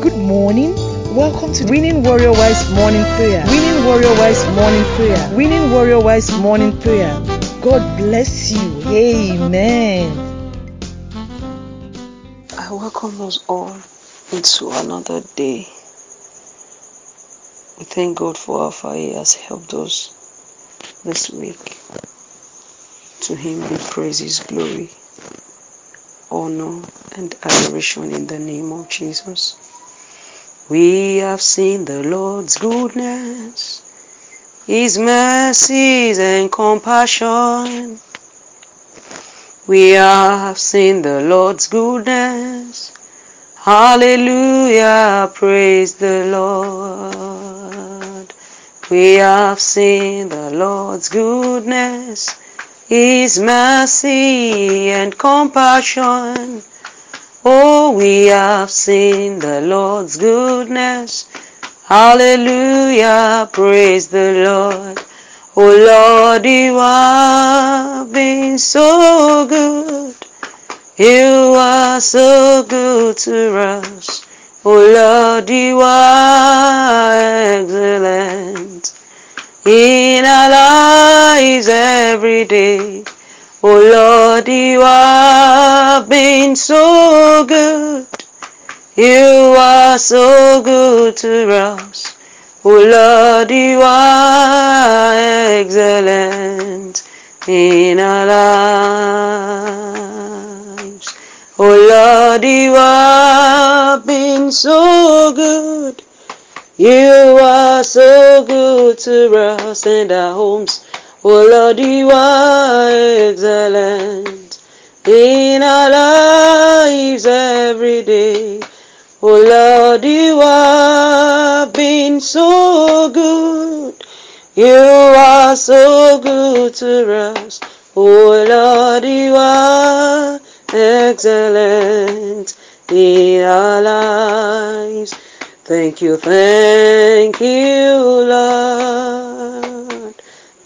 Good morning. Welcome to Winning Warrior Wives Morning Prayer. Winning Warrior Wives Morning Prayer. Winning Warrior Wives Morning Prayer. God bless you. Amen. I welcome us all into another day. We thank God for how far He has helped us this week. To Him be praises, glory, honor, and adoration in the name of Jesus. We have seen the Lord's goodness, His mercies and compassion. We have seen the Lord's goodness. Hallelujah, praise the Lord. We have seen the Lord's goodness, His mercy and compassion. Oh, we have seen the Lord's goodness. Hallelujah, praise the Lord. Oh Lord, you have been so good. You are so good to us. Oh Lord, you are excellent in our lives every day. Oh Lord, you have been so good. You are so good to us. Oh Lord, you are excellent in our lives. Oh Lord, you have been so good. You are so good to us and our homes. Oh Lord, you are excellent in our lives every day. Oh Lord, you have been so good. You are so good to us. Oh Lord, you are excellent in our lives. Thank you, thank you, Lord.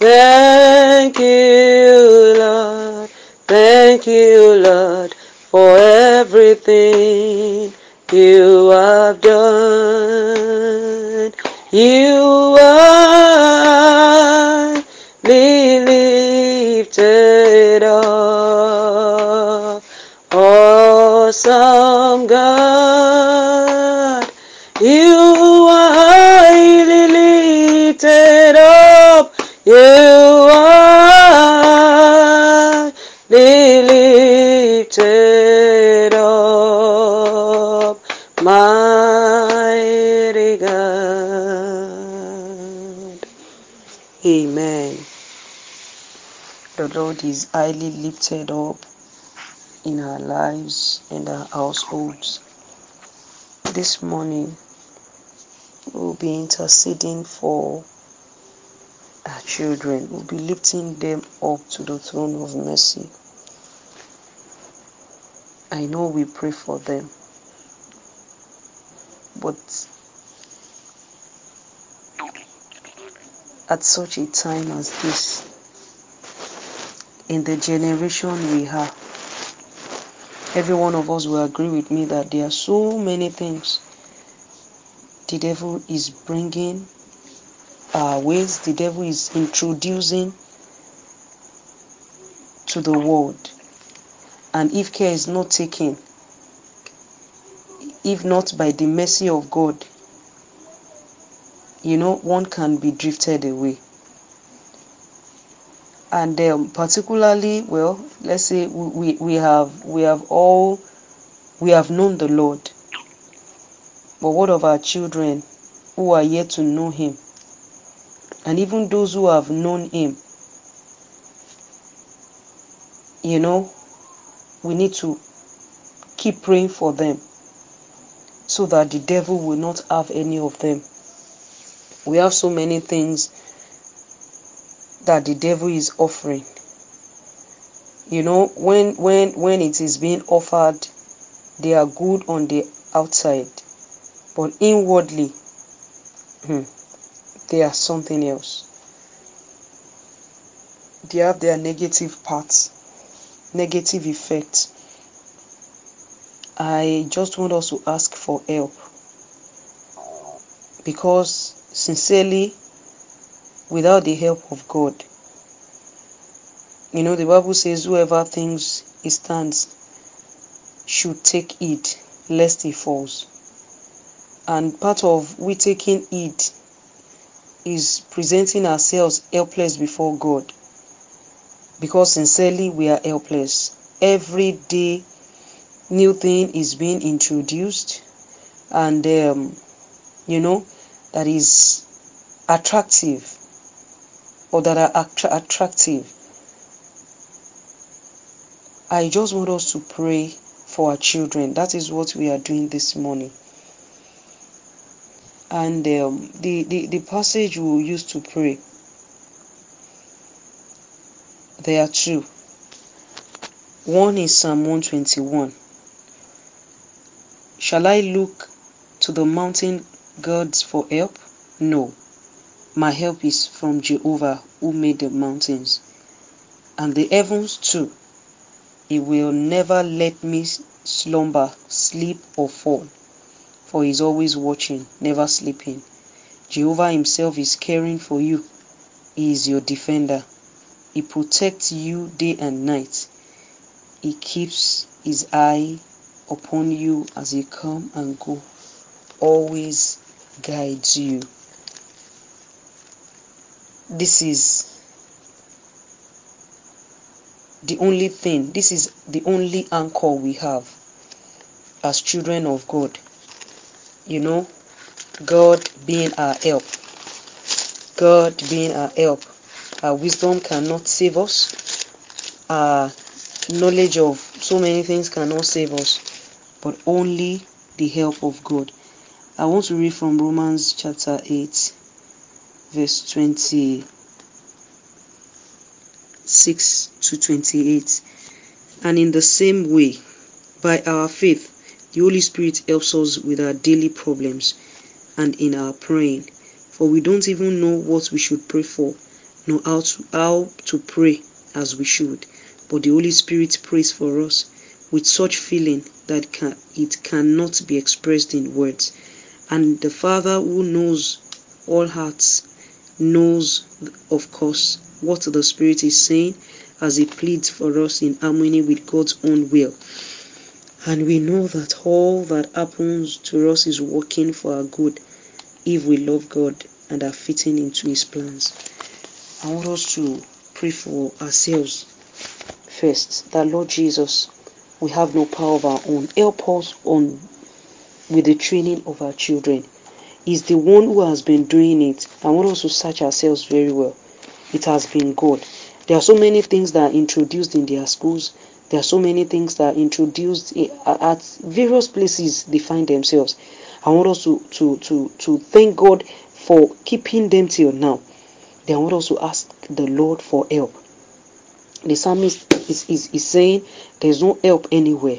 Thank you, Lord. Thank you, Lord, for everything you have done. You are lifted up. Awesome God, you The Lord is highly lifted up in our lives and our households. This morning, we'll be interceding for our children. We'll be lifting them up to the throne of mercy. I know we pray for them, but at such a time as this, in the generation we have, every one of us will agree with me that there are so many things the devil is bringing our ways, the devil is introducing to the world. And if care is not taken, if not by the mercy of God, you know, one can be drifted away. And um, particularly, well, let's say we, we, we have we have all we have known the Lord. But what of our children who are yet to know Him? And even those who have known Him, you know, we need to keep praying for them so that the devil will not have any of them. We have so many things that the devil is offering. You know, when when when it is being offered, they are good on the outside, but inwardly, hmm, they are something else. They have their negative parts, negative effects. I just want us to ask for help because sincerely without the help of God. You know the bible says whoever thinks he stands should take heed lest he falls. And part of we taking heed is presenting ourselves helpless before God. Because sincerely we are helpless. Every day new thing is being introduced. And um, you know that is attractive or that are attra- attractive. I just want us to pray for our children. That is what we are doing this morning. And um, the, the the passage we use to pray there are two. One is psalm 121 shall i look to the mountain gods for help? No my help is from jehovah who made the mountains and the heavens too. He will never let me slumber sleep or fall for he is always watching never sleeping. Jehovah himself is caring for you. He is your defender. He protects you day and night. He keeps his eye upon you as you come and go always guides you this is the only thing this is the only anchor we have as children of god. You know god being our help. God being our help. Our wisdom cannot save us. Our knowledge of so many things cannot save us but only the help of god. I want to read from romans chapter 8 verse 26 to 28 and in the same way by our faith the holy spirit helps us with our daily problems and in our praying. For we don't even know what we should pray for nor how to, how to pray as we should. But the holy spirit prays for us with such feeling that can, it cannot be expressed in words. And the father who knows all hearts knows of course what the spirit is saying as he pleads for us in harmony with god's own will. And we know that all that happens to us is working for our good if we love god and are fitting into his plans. I want us to pray for ourselves first. That lord jesus we have no power of our own. Help us on with the training of our children is the one who has been doing it. Want us to search ourselves very well. It has been God. There are so many things that are introduced in their schools. There are so many things that are introduced at various places they find themselves. I want us to, to, to, to thank God for keeping them till now. Then I want us to ask the Lord for help. The psalmist is, is, is saying there's no help anywhere.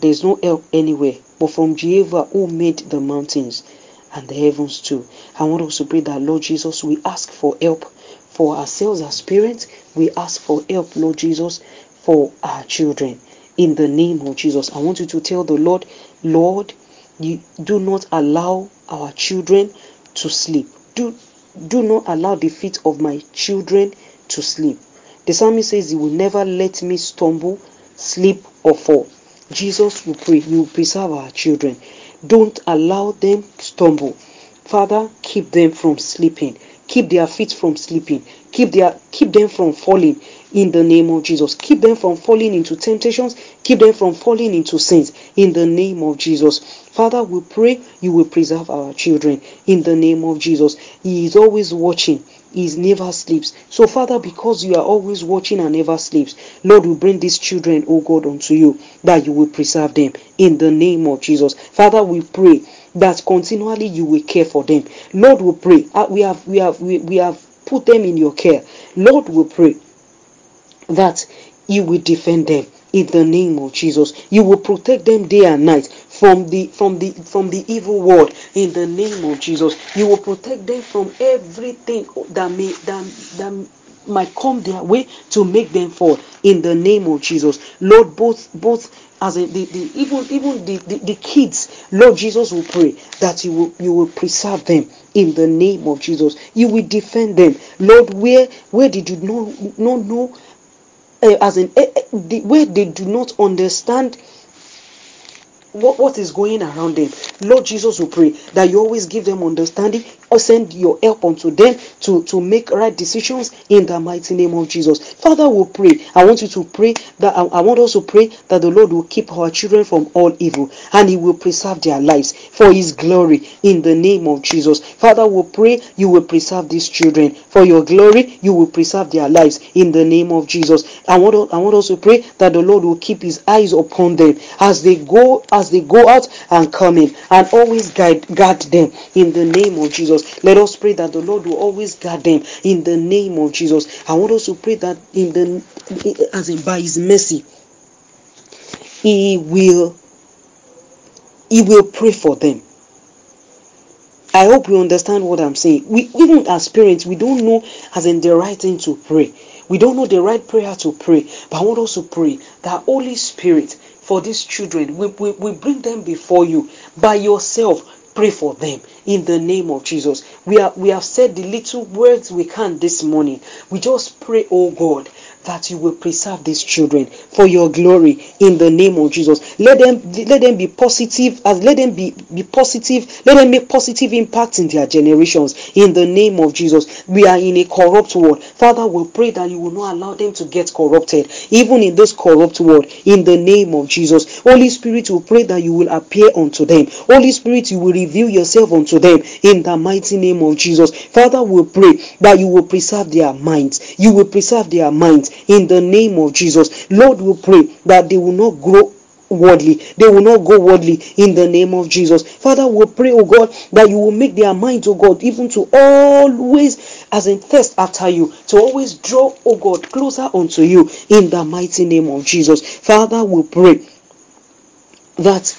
There's no help anywhere but from Jehovah who made the mountains and the heavens too. I want us to pray that Lord Jesus, we ask for help for ourselves as parents. We ask for help, Lord Jesus, for our children. In the name of Jesus, I want you to tell the Lord, Lord, you do not allow our children to sleep. Do do not allow the feet of my children to sleep. The psalmist says he will never let me stumble, sleep, or fall. Jesus will pray, you preserve our children. Don't allow them stumble. Father, keep them from sleeping. Keep their feet from sleeping. Keep their keep them from falling in the name of Jesus. Keep them from falling into temptations. Keep them from falling into sins in the name of Jesus. Father, we pray you will preserve our children in the name of Jesus. He is always watching. He never sleeps. So, Father, because you are always watching and never sleeps, Lord, we bring these children, oh God, unto you that you will preserve them in the name of Jesus. Father, we pray that continually you will care for them. Lord, we pray. Uh, we have we have we, we have put them in your care. Lord, we pray that you will defend them in the name of Jesus. You will protect them day and night from the from the from the evil world in the name of Jesus. You will protect them from everything that may that, that might come their way to make them fall in the name of Jesus. Lord, both both as in the, the even even the, the, the kids, Lord Jesus will pray that you will you will preserve them in the name of Jesus. You will defend them. Lord, where where did you not not know uh, as in uh, the, where they do not understand what, what is going around them. Lord Jesus will pray that you always give them understanding send your help unto them to, to make right decisions in the mighty name of Jesus. Father will pray. I want you to pray that I, I want us to pray that the Lord will keep our children from all evil and He will preserve their lives for His glory in the name of Jesus. Father will pray you will preserve these children for your glory. You will preserve their lives in the name of Jesus. I want I want us to pray that the Lord will keep His eyes upon them as they go as they go out and come in and always guide guard them in the name of Jesus. Let us pray that the Lord will always guard them in the name of Jesus. I want us to pray that in the as in by his mercy he will he will pray for them. I hope you understand what I'm saying. We even as parents, we don't know as in the right thing to pray. We don't know the right prayer to pray. But I want us to pray that Holy Spirit for these children, we, we, we bring them before you by yourself. Pray for them in the name of Jesus. We are we have said the little words we can this morning. We just pray, oh God, that you will preserve these children for your glory in the name of Jesus. Let them let them be positive as let them be, be positive, let them make positive impact in their generations in the name of Jesus. We are in a corrupt world. Father, we pray that you will not allow them to get corrupted, even in this corrupt world, in the name of Jesus. Holy Spirit, we pray that you will appear unto them. Holy Spirit, you will reveal yourself unto them in the mighty name of Jesus. Father, we pray that you will preserve their minds. You will preserve their minds in the name of Jesus. Lord, we pray that they will not grow worldly. They will not go worldly in the name of Jesus. Father, we pray, oh God, that you will make their minds, oh God, even to always as in thirst after you, to always draw, oh God, closer unto you in the mighty name of Jesus. Father, we pray that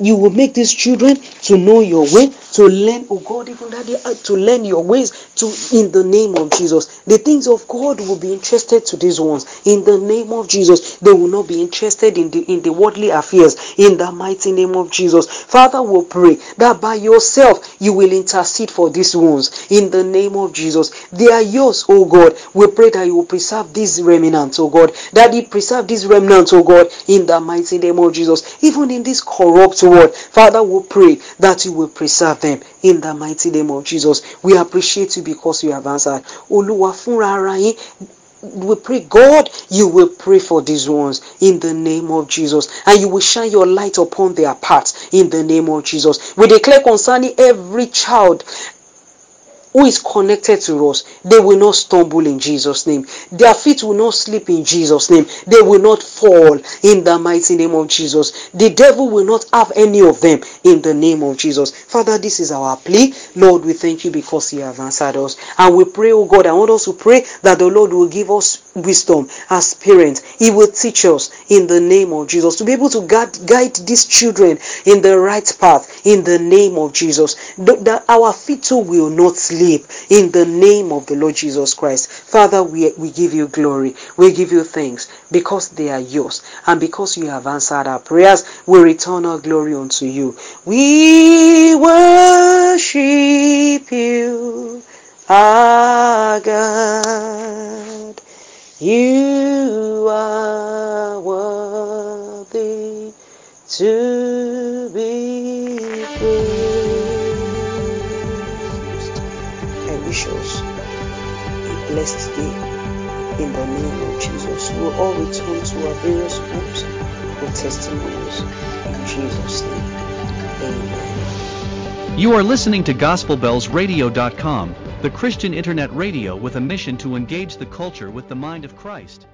you will make these children to know your way, to learn, oh God, even that they are to learn your ways, to in the name of Jesus. The things of God will be interested to these ones. In the name of Jesus, they will not be interested in the in the worldly affairs. In the mighty name of Jesus, Father, will pray that by yourself you will intercede for these ones. In the name of Jesus, they are yours, oh God. We pray that you will preserve these remnants, oh God. That you preserve these remnants, oh God. In the mighty name of Jesus, even in this corrupt Father, we pray that you will preserve them in the mighty name of Jesus. We appreciate you because you have answered. We pray, God, you will pray for these ones in the name of Jesus, and you will shine your light upon their paths in the name of Jesus. We declare concerning every child who is connected to us, they will not stumble in Jesus' name. Their feet will not slip in Jesus' name. They will not fall in the mighty name of Jesus. The devil will not have any of them in the name of Jesus. Father, this is our plea. Lord, we thank you because you have answered us. And we pray, oh God, I want us to pray that the Lord will give us wisdom as parents. He will teach us in the name of Jesus to be able to guide, guide these children in the right path in the name of Jesus. That our feet too will not slip in the name of the Lord Jesus Christ. Father, we, we give you glory. We give you thanks because they are yours. And because you have answered our prayers, we return our glory unto you. We worship you, our God. You are worthy to be blessed day in the name of Jesus. We'll all return to our various homes with testimonies. In Jesus' name, amen. You are listening to GospelBellsRadio.com, the Christian internet radio with a mission to engage the culture with the mind of Christ.